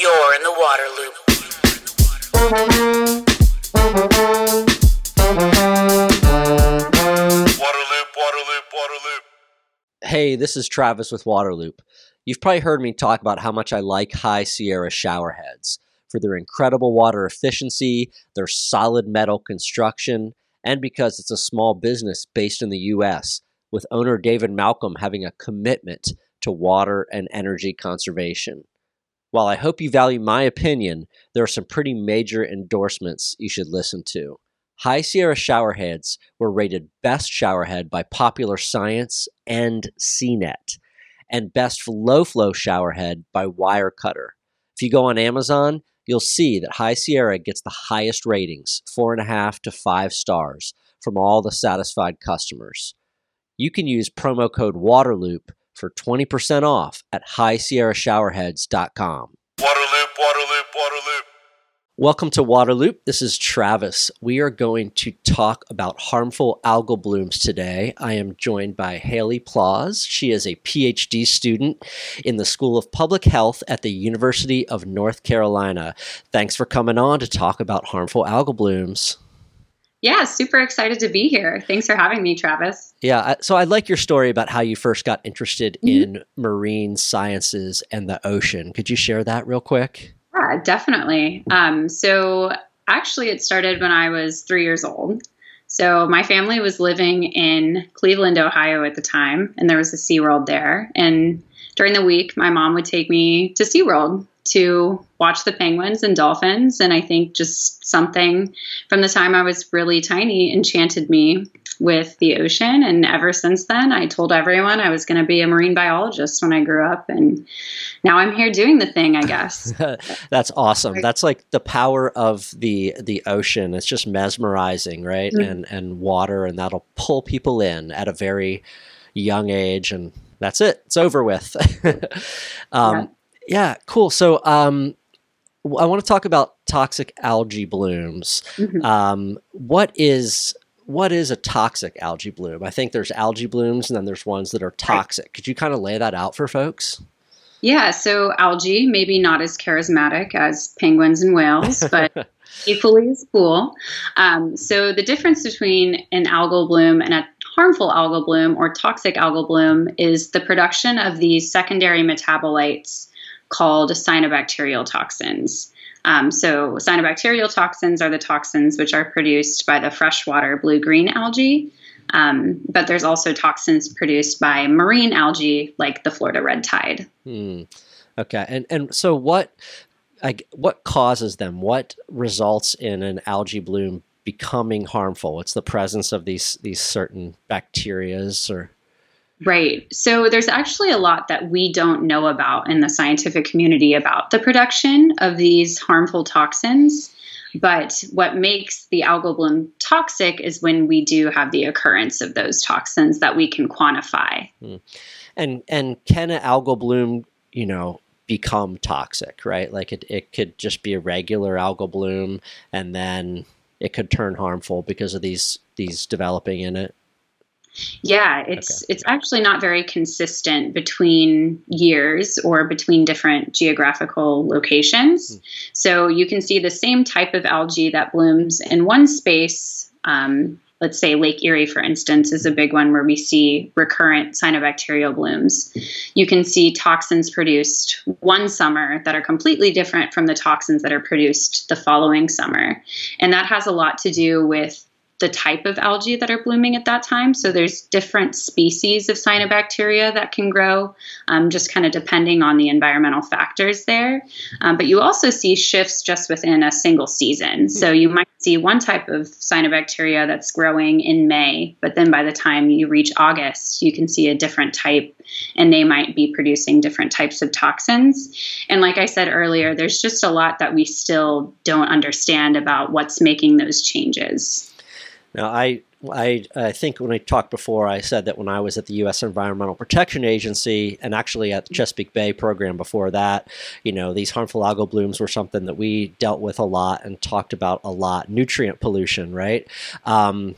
You're in the water loop. Waterloop, Waterloop, Waterloop. Hey, this is Travis with Waterloop. You've probably heard me talk about how much I like High Sierra shower heads for their incredible water efficiency, their solid metal construction, and because it's a small business based in the US, with owner David Malcolm having a commitment to water and energy conservation. While I hope you value my opinion, there are some pretty major endorsements you should listen to. High Sierra showerheads were rated best showerhead by Popular Science and CNET, and best low flow showerhead by Wirecutter. If you go on Amazon, you'll see that High Sierra gets the highest ratings, four and a half to five stars, from all the satisfied customers. You can use promo code WATERLOOP for 20% off at highsierrashowerheads.com. Waterloop, Waterloop, Waterloop. Welcome to Waterloop. This is Travis. We are going to talk about harmful algal blooms today. I am joined by Haley Plaas. She is a PhD student in the School of Public Health at the University of North Carolina. Thanks for coming on to talk about harmful algal blooms. Yeah, super excited to be here. Thanks for having me, Travis. Yeah, so I like your story about how you first got interested Mhm. in marine sciences and the ocean. Could you share that real quick? Yeah, definitely. Um, so actually, it started when I was three years old. So my family was living in Cleveland, Ohio at the time, and there was a SeaWorld there. And during the week, my mom would take me to SeaWorld to watch the penguins and dolphins. And I think just something from the time I was really tiny enchanted me with the ocean. And ever since then, I told everyone I was going to be a marine biologist when I grew up. And now I'm here doing the thing, I guess. That's awesome. That's like the power of the the ocean. It's just mesmerizing, right? Mhm. And and water, and that'll pull people in at a very young age, and that's it. It's over with. um, yeah. cool. So um, I want to talk about toxic algae blooms. Mhm. Um, what is what is a toxic algae bloom? I think there's algae blooms, and then there's ones that are toxic. Could you kind of lay that out for folks? Yeah, so algae, maybe not as charismatic as penguins and whales, but equally as cool. Um, so, the difference between an algal bloom and a harmful algal bloom or toxic algal bloom is the production of these secondary metabolites called cyanobacterial toxins. Um, so, cyanobacterial toxins are the toxins which are produced by the freshwater blue green algae. Um, but there's also toxins produced by marine algae like the Florida red tide. Hmm. Okay, and and so what? I, what causes them? What results in an algae bloom becoming harmful? It's the presence of these these certain bacterias, or Right. So there's actually a lot that we don't know about in the scientific community about the production of these harmful toxins. But what makes the algal bloom toxic is when we do have the occurrence of those toxins that we can quantify. Hmm. and and can an algal bloom, you know, become toxic? Right, like it it could just be a regular algal bloom, and then it could turn harmful because of these these developing in it. Yeah, it's it's actually not very consistent between years or between different geographical locations. So you can see the same type of algae that blooms in one space. Um, let's say Lake Erie, for instance, is a big one where we see recurrent cyanobacterial blooms. You can see toxins produced one summer that are completely different from the toxins that are produced the following summer, and that has a lot to do with the type of algae that are blooming at that time. So there's different species of cyanobacteria that can grow, um, just kind of depending on the environmental factors there. Um, but you also see shifts just within a single season. So you might see one type of cyanobacteria that's growing in May, but then by the time you reach August, you can see a different type and they might be producing different types of toxins. And like I said earlier, there's just a lot that we still don't understand about what's making those changes. Now, I, I, I think when I talked before, I said that when I was at the U.S. Environmental Protection Agency and actually at the Chesapeake Bay program before that, you know, these harmful algal blooms were something that we dealt with a lot and talked about a lot. Nutrient pollution, right? Um,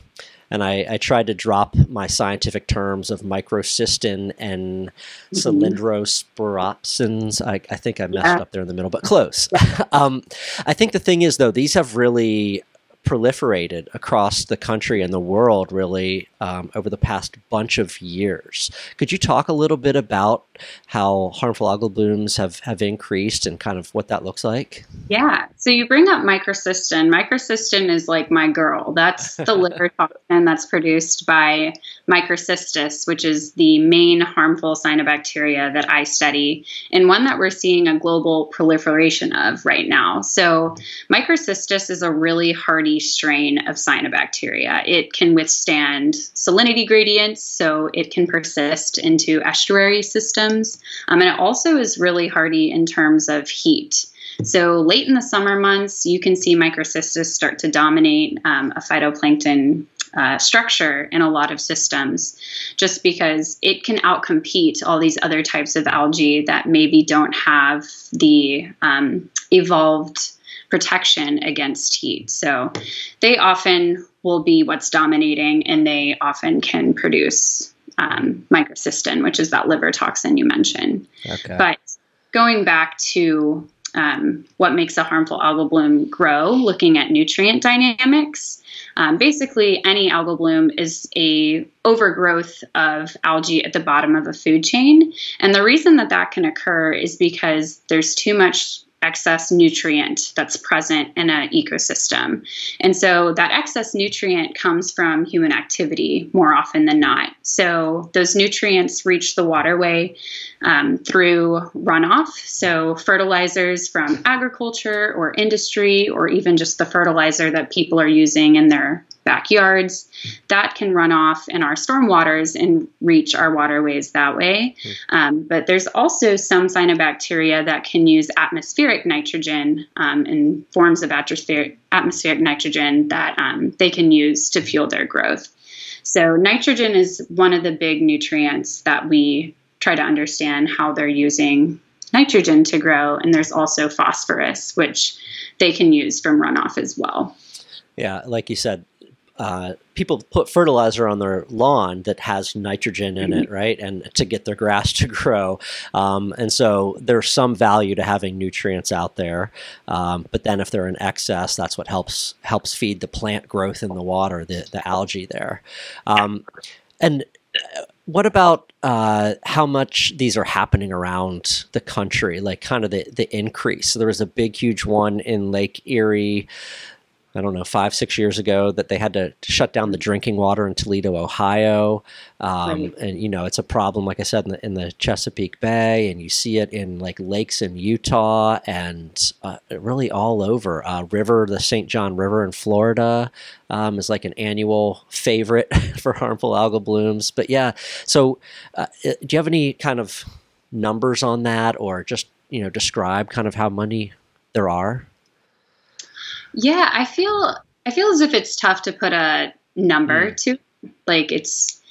and I, I tried to drop my scientific terms of microcystin and mm-hmm. cylindrosporopsins. I, I think I messed yeah. up there in the middle, but close. um, I think the thing is, though, these have really proliferated across the country and the world really um, over the past bunch of years. Could you talk a little bit about how harmful algal blooms have, have increased and kind of what that looks like? Yeah. So you bring up microcystin. Microcystin is like my girl. That's the liver toxin that's produced by microcystis, which is the main harmful cyanobacteria that I study, and one that we're seeing a global proliferation of right now. So microcystis is a really hardy strain of cyanobacteria. It can withstand salinity gradients, so it can persist into estuary systems. Um, and it also is really hardy in terms of heat. So late in the summer months, you can see microcystis start to dominate um, a phytoplankton uh, structure in a lot of systems just because it can outcompete all these other types of algae that maybe don't have the um, evolved protection against heat. So they often will be what's dominating and they often can produce um, microcystin, which is that liver toxin you mentioned. Okay. But going back to um, what makes a harmful algal bloom grow, looking at nutrient dynamics. Um, basically, any algal bloom is a overgrowth of algae at the bottom of a food chain, and the reason that that can occur is because there's too much excess nutrient that's present in an ecosystem. And so that excess nutrient comes from human activity more often than not. So those nutrients reach the waterway um, through runoff. So fertilizers from agriculture or industry, or even just the fertilizer that people are using in their backyards. That can run off in our stormwaters and reach our waterways that way. Hmm. Um, but there's also some cyanobacteria that can use atmospheric nitrogen um, in forms of atmospheric, atmospheric nitrogen that um, they can use to fuel their growth. So, nitrogen is one of the big nutrients that we try to understand how they're using nitrogen to grow. And there's also phosphorus, which they can use from runoff as well. Yeah, like you said, uh, people put fertilizer on their lawn that has nitrogen in it, mm-hmm. right? And to get their grass to grow. Um, and so there's some value to having nutrients out there. Um, but then if they're in excess, that's what helps helps feed the plant growth in the water, the, the algae there. Um, and uh, what about uh, how much these are happening around the country, like kind of the, the increase? So there was a big, huge one in Lake Erie I don't know, five, six years ago that they had to, shut down the drinking water in Toledo, Ohio. Um, right. And, you know, it's a problem, like I said, in the, in the, Chesapeake Bay, and you see it in like lakes in Utah and uh, really all over. Uh, river, the St. John River in Florida um, is like an annual favorite for harmful algal blooms. But yeah, so uh, do you have any kind of numbers on that or just, you know, describe kind of how many there are? Yeah, I feel I feel as if it's tough to put a number mm. to. Like it's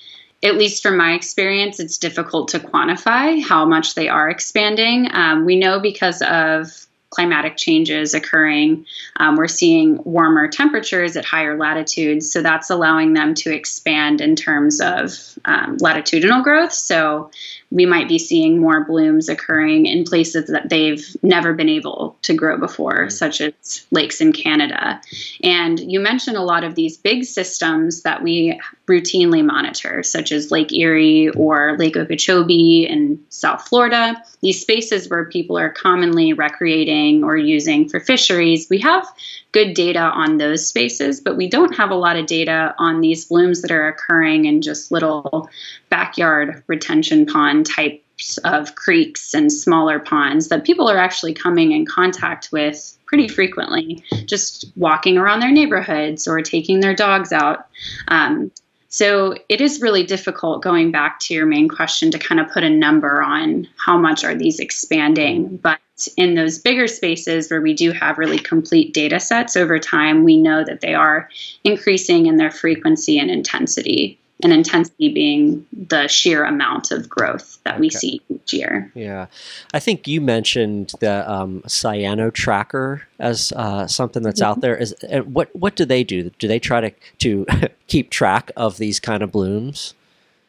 at least from my experience, it's difficult to quantify how much they are expanding. Um, we know because of climatic changes occurring. Um, we're seeing warmer temperatures at higher latitudes, so that's allowing them to expand in terms of um, latitudinal growth. So we might be seeing more blooms occurring in places that they've never been able to grow before, mm. such as lakes in Canada. And you mentioned a lot of these big systems that we routinely monitor, such as Lake Erie or Lake Okeechobee in South Florida. These spaces where people are commonly recreating or using for fisheries. We have good data on those spaces, but we don't have a lot of data on these blooms that are occurring in just little backyard retention pond types of creeks and smaller ponds that people are actually coming in contact with pretty frequently, just walking around their neighborhoods or taking their dogs out. Um, so it is really difficult going back to your main question to kind of put a number on how much are these expanding. But in those bigger spaces where we do have really complete data sets over time, we know that they are increasing in their frequency and intensity and intensity being the sheer amount of growth that okay. we see each year. Yeah. I think you mentioned the um, cyano tracker as uh, something that's mm-hmm. out there. Is what what do they do? Do they try to to keep track of these kind of blooms?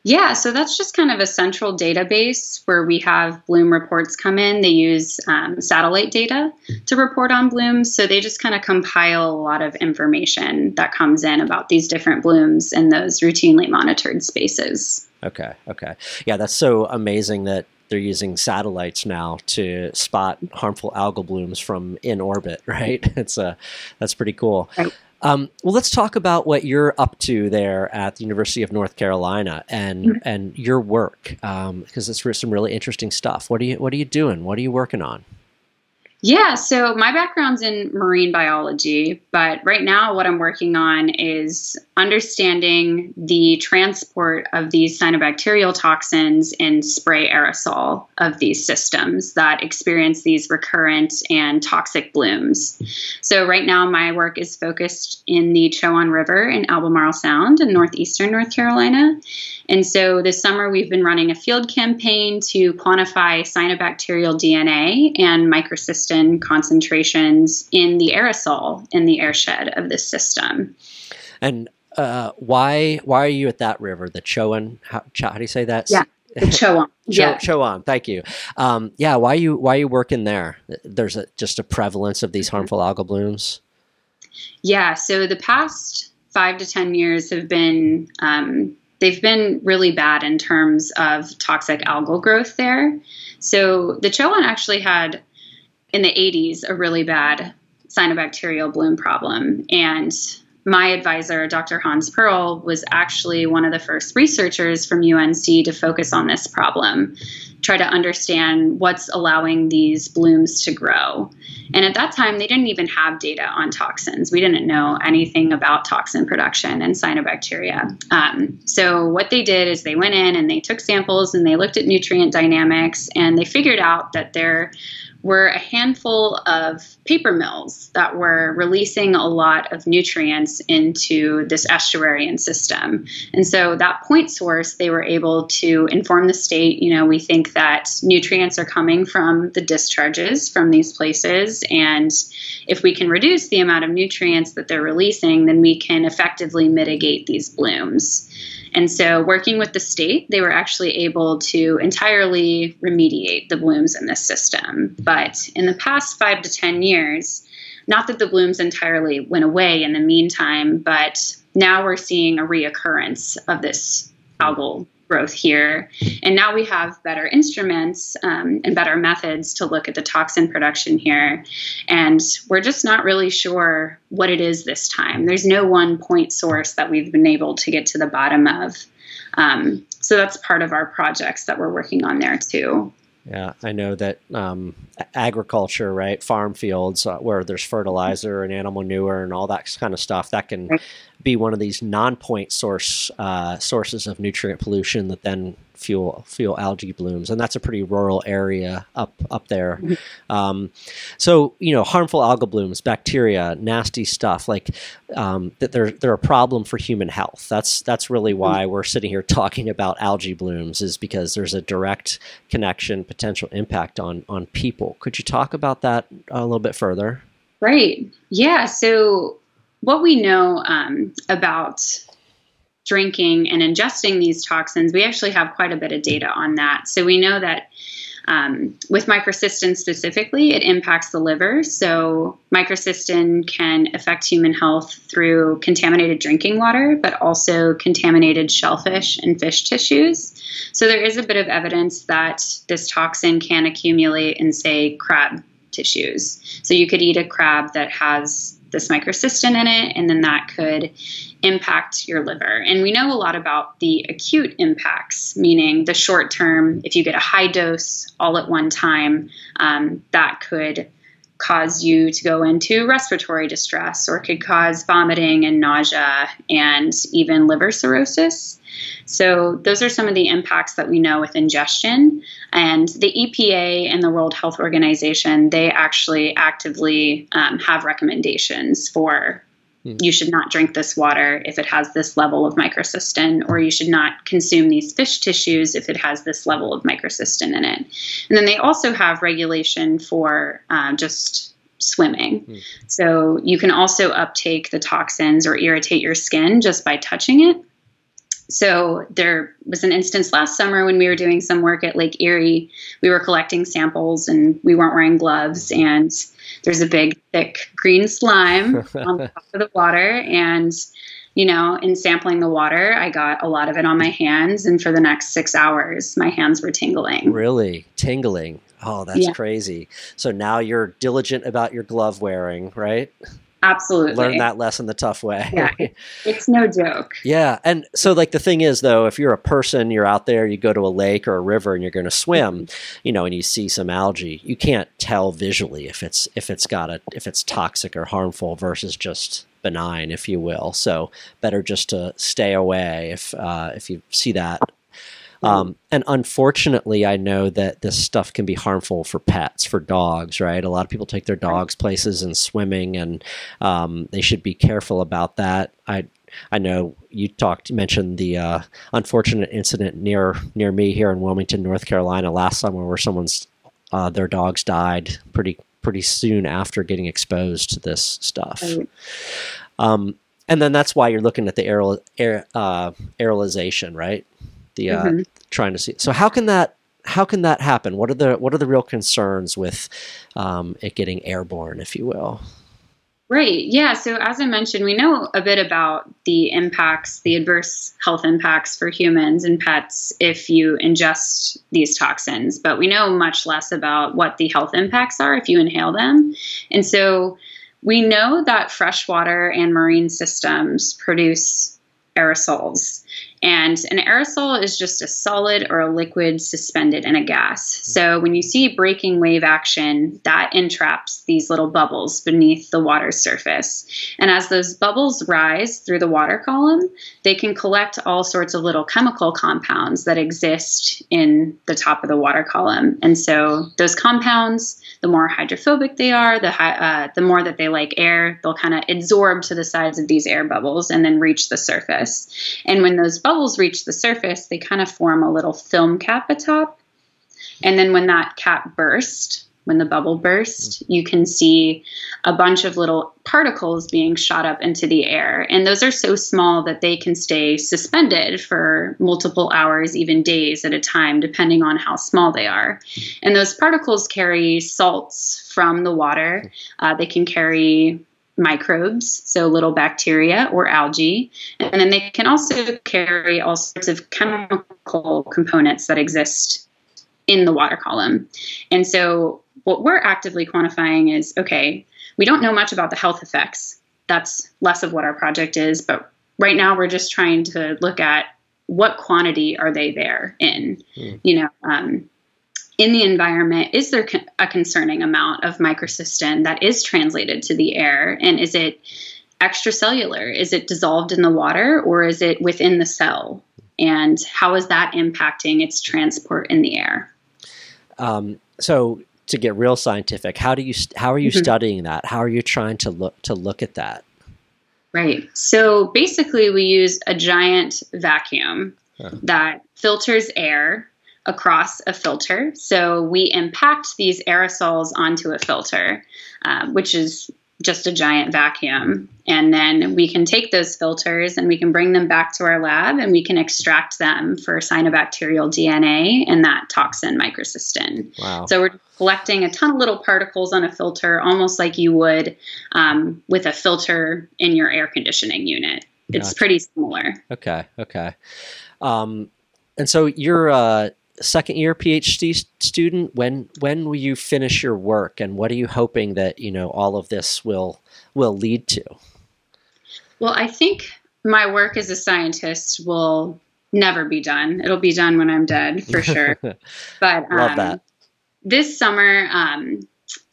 Yeah, so that's just kind of a central database where we have bloom reports come in. They use um, satellite data to report on blooms. So they just kind of compile a lot of information that comes in about these different blooms in those routinely monitored spaces. Okay, okay. Yeah, that's so amazing that they're using satellites now to spot harmful algal blooms from in orbit, right? It's a, uh, that's pretty cool. Right. Um, well, let's talk about what you're up to there at the University of North Carolina and mm-hmm. and your work because um, it's some really interesting stuff. What are you What are you doing? What are you working on? Yeah, so my background's in marine biology, but right now what I'm working on is understanding the transport of these cyanobacterial toxins in spray aerosol of these systems that experience these recurrent and toxic blooms. So right now my work is focused in the Chowan River in Albemarle Sound in northeastern North Carolina. And so this summer, we've been running a field campaign to quantify cyanobacterial DNA and microcystin concentrations in the aerosol in the airshed of this system. And uh, why why are you at that river, the Chowan? How, how do you say that? Yeah. The Chowan. yeah. Chowan. Thank you. Um, yeah. Why are you Why are you working there? There's a, just a prevalence of these mm-hmm. harmful algal blooms. Yeah. So the past five to ten years have been um, they've been really bad in terms of toxic algal growth there. So the Chowan actually had in the 80s a really bad cyanobacterial bloom problem. And my advisor, Dr. Hans Paerl, was actually one of the first researchers from UNC to focus on this problem try to understand what's allowing these blooms to grow. And at that time, they didn't even have data on toxins. We didn't know anything about toxin production and cyanobacteria. Um, so, what they did is they went in and they took samples and they looked at nutrient dynamics and they figured out that there were a handful of paper mills that were releasing a lot of nutrients into this estuarian system. And so that point source, they were able to inform the state, you know, we think that nutrients are coming from the discharges from these places. And if we can reduce the amount of nutrients that they're releasing, then we can effectively mitigate these blooms. And so, working with the state, they were actually able to entirely remediate the blooms in this system. But in the past five to 10 years, not that the blooms entirely went away in the meantime, but now we're seeing a reoccurrence of this algal growth here. And now we have better instruments um, and better methods to look at the toxin production here. And we're just not really sure what it is this time. There's no one point source that we've been able to get to the bottom of. Um, so that's part of our projects that we're working on there too. Yeah, I know that um, agriculture, right, farm fields uh, where there's fertilizer and animal manure and all that kind of stuff, that can be one of these non-point source uh, sources of nutrient pollution that then fuel fuel algae blooms, and that's a pretty rural area up up there. Mm-hmm. Um, so you know, harmful algal blooms, bacteria, nasty stuff like um, that. They're they're a problem for human health. That's that's really mm-hmm. why we're sitting here talking about algae blooms, is because there's a direct connection, potential impact on on people. Could you talk about that a little bit further? Right. Yeah. So what we know um, about drinking and ingesting these toxins, we actually have quite a bit of data on that. So we know that um, with microcystin specifically, it impacts the liver. So microcystin can affect human health through contaminated drinking water, but also contaminated shellfish and fish tissues. So there is a bit of evidence that this toxin can accumulate in, say, crab tissues. So you could eat a crab that has this microcystin in it, and then that could impact your liver. And we know a lot about the acute impacts, meaning the short term, if you get a high dose all at one time, um, that could cause you to go into respiratory distress or could cause vomiting and nausea and even liver cirrhosis. So, those are some of the impacts that we know with ingestion. And the EPA and the World Health Organization, they actually actively um, have recommendations for hmm. you should not drink this water if it has this level of microcystin, or you should not consume these fish tissues if it has this level of microcystin in it. And then they also have regulation for uh, just swimming. Hmm. So you can also uptake the toxins or irritate your skin just by touching it. So there was an instance last summer when we were doing some work at Lake Erie. We were collecting samples and we weren't wearing gloves, and there's a big, thick green slime on top of the water. And, you know, in sampling the water, I got a lot of it on my hands. And for the next six hours, my hands were tingling. Really? Tingling. Oh, that's yeah. crazy. So now you're diligent about your glove wearing, right? Absolutely. Learn that lesson the tough way. Yeah. It's no joke. yeah. And so, like, the thing is, though, if you're a person, you're out there, you go to a lake or a river and you're going to swim, you know, and you see some algae, you can't tell visually if it's, if it's got a, if it's toxic or harmful versus just benign, if you will. So, better just to stay away if, uh, if you see that um, and unfortunately, I know that this stuff can be harmful for pets, for dogs, right? A lot of people take their dogs places and swimming, and um, they should be careful about that. I I know you talked mentioned the uh, unfortunate incident near near me here in Wilmington, North Carolina, last summer, where someone's uh, their dogs died pretty pretty soon after getting exposed to this stuff. Um, and then that's why you're looking at the aerol, aer, uh, aerolization, right? The uh, mm-hmm. trying to see. So how can that how can that happen? What are the what are the real concerns with um, it getting airborne, if you will? Right. Yeah. So as I mentioned, we know a bit about the impacts, the adverse health impacts for humans and pets if you ingest these toxins, but we know much less about what the health impacts are if you inhale them. And so we know that freshwater and marine systems produce aerosols. And an aerosol is just a solid or a liquid suspended in a gas. So when you see breaking wave action, that entraps these little bubbles beneath the water surface. And as those bubbles rise through the water column, they can collect all sorts of little chemical compounds that exist in the top of the water column. And so those compounds, the more hydrophobic they are, the, uh, the more that they like air, they'll kind of absorb to the sides of these air bubbles and then reach the surface. And when those bubbles reach the surface, they kind of form a little film cap atop. And then when that cap bursts, when the bubble bursts, you can see a bunch of little particles being shot up into the air. And those are so small that they can stay suspended for multiple hours, even days at a time, depending on how small they are. And those particles carry salts from the water, uh, they can carry microbes, so little bacteria or algae. And then they can also carry all sorts of chemical components that exist in the water column. And so what we're actively quantifying is okay, we don't know much about the health effects. That's less of what our project is, but right now we're just trying to look at what quantity are they there in. Mm. You know, um, in the environment, is there a concerning amount of microcystin that is translated to the air? And is it extracellular? Is it dissolved in the water or is it within the cell? And how is that impacting its transport in the air? Um, so to get real scientific, how do you how are you mm-hmm. studying that? How are you trying to look to look at that? Right. So basically, we use a giant vacuum huh. that filters air across a filter. So we impact these aerosols onto a filter, uh, which is just a giant vacuum. And then we can take those filters and we can bring them back to our lab and we can extract them for cyanobacterial DNA and that toxin microcystin. Wow. So we're collecting a ton of little particles on a filter, almost like you would um, with a filter in your air conditioning unit. It's gotcha. pretty similar. Okay. Okay. Um, and so you're, uh, second year PhD student. When when will you finish your work, and what are you hoping that you know all of this will will lead to? Well, I think my work as a scientist will never be done. It'll be done when I'm dead for sure. but um, love that. This summer, um,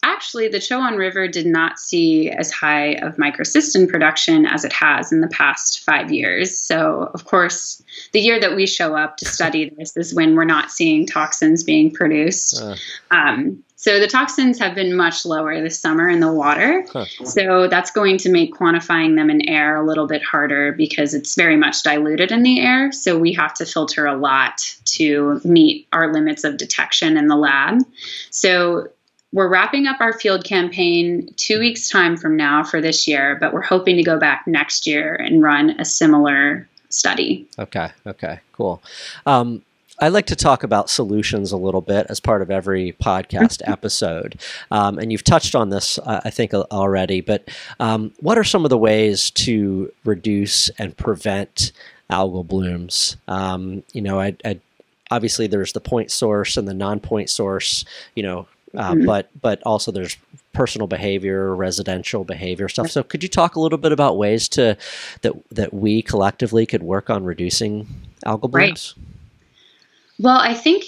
actually, the Chowan River did not see as high of microcystin production as it has in the past five years. So, of course, the year that we show up to study this is when we're not seeing toxins being produced. Uh. Um, So the toxins have been much lower this summer in the water. Huh. So that's going to make quantifying them in air a little bit harder because it's very much diluted in the air. So we have to filter a lot to meet our limits of detection in the lab. So we're wrapping up our field campaign two weeks time from now for this year, but we're hoping to go back next year and run a similar study. Okay. Okay. Cool. Um, I like to talk about solutions a little bit as part of every podcast episode. Um, and you've touched on this, uh, I think, already. But um, what are some of the ways to reduce and prevent algal blooms? Um, you know, I, I, obviously there's the point source and the non-point source. You know, uh, mm-hmm. but but also there's personal behavior, residential behavior stuff. So could you talk a little bit about ways to that that we collectively could work on reducing algal blooms? Right. Well, I think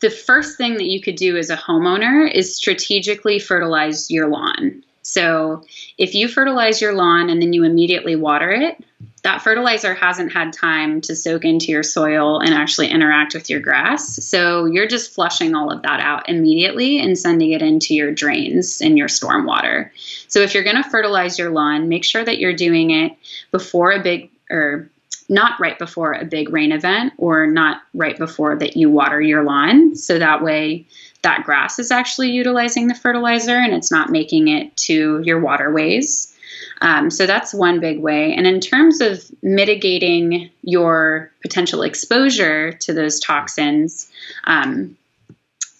the first thing that you could do as a homeowner is strategically fertilize your lawn. So if you fertilize your lawn and then you immediately water it, that fertilizer hasn't had time to soak into your soil and actually interact with your grass. So you're just flushing all of that out immediately and sending it into your drains and your stormwater. So if you're going to fertilize your lawn, make sure that you're doing it before a big or not right before a big rain event or not right before that you water your lawn. So that way, that grass is actually utilizing the fertilizer and it's not making it to your waterways. Um, so that's one big way. And in terms of mitigating your potential exposure to those toxins, um,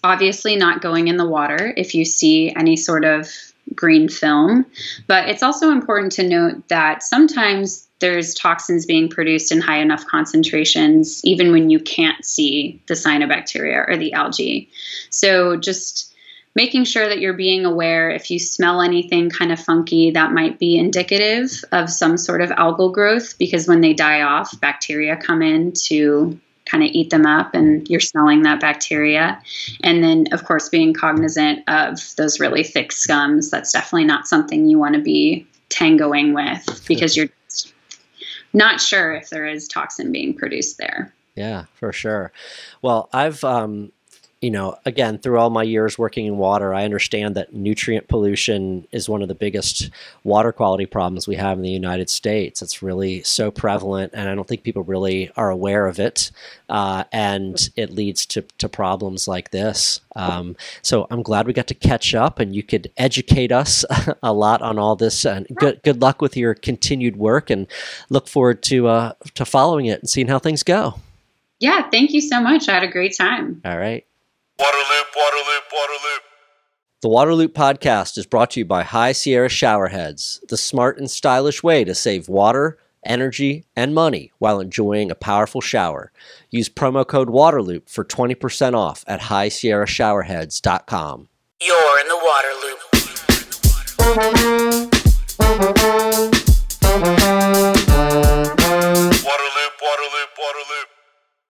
obviously not going in the water if you see any sort of green film. But it's also important to note that sometimes there's toxins being produced in high enough concentrations, even when you can't see the cyanobacteria or the algae. So just making sure that you're being aware if you smell anything kind of funky, that might be indicative of some sort of algal growth because when they die off, bacteria come in to kind of eat them up and you're smelling that bacteria. And then, of course, being cognizant of those really thick scums, that's definitely not something you want to be tangoing with because you're not sure if there is toxin being produced there. Yeah, for sure. Well, I've um, you know, again, through all my years working in water, I understand that nutrient pollution is one of the biggest water quality problems we have in the United States. It's really so prevalent, and I don't think people really are aware of it. Uh, and it leads to, to problems like this. Um, so I'm glad we got to catch up, and you could educate us a lot on all this. And good good luck with your continued work, and look forward to uh, to following it and seeing how things go. Yeah, thank you so much. I had a great time. All right. Waterloop, Waterloop, Waterloop. The Waterloop podcast is brought to you by High Sierra Showerheads, the smart and stylish way to save water, energy, and money while enjoying a powerful shower. Use promo code Waterloop for 20% off at highsierrashowerheads.com. You're in the Waterloop.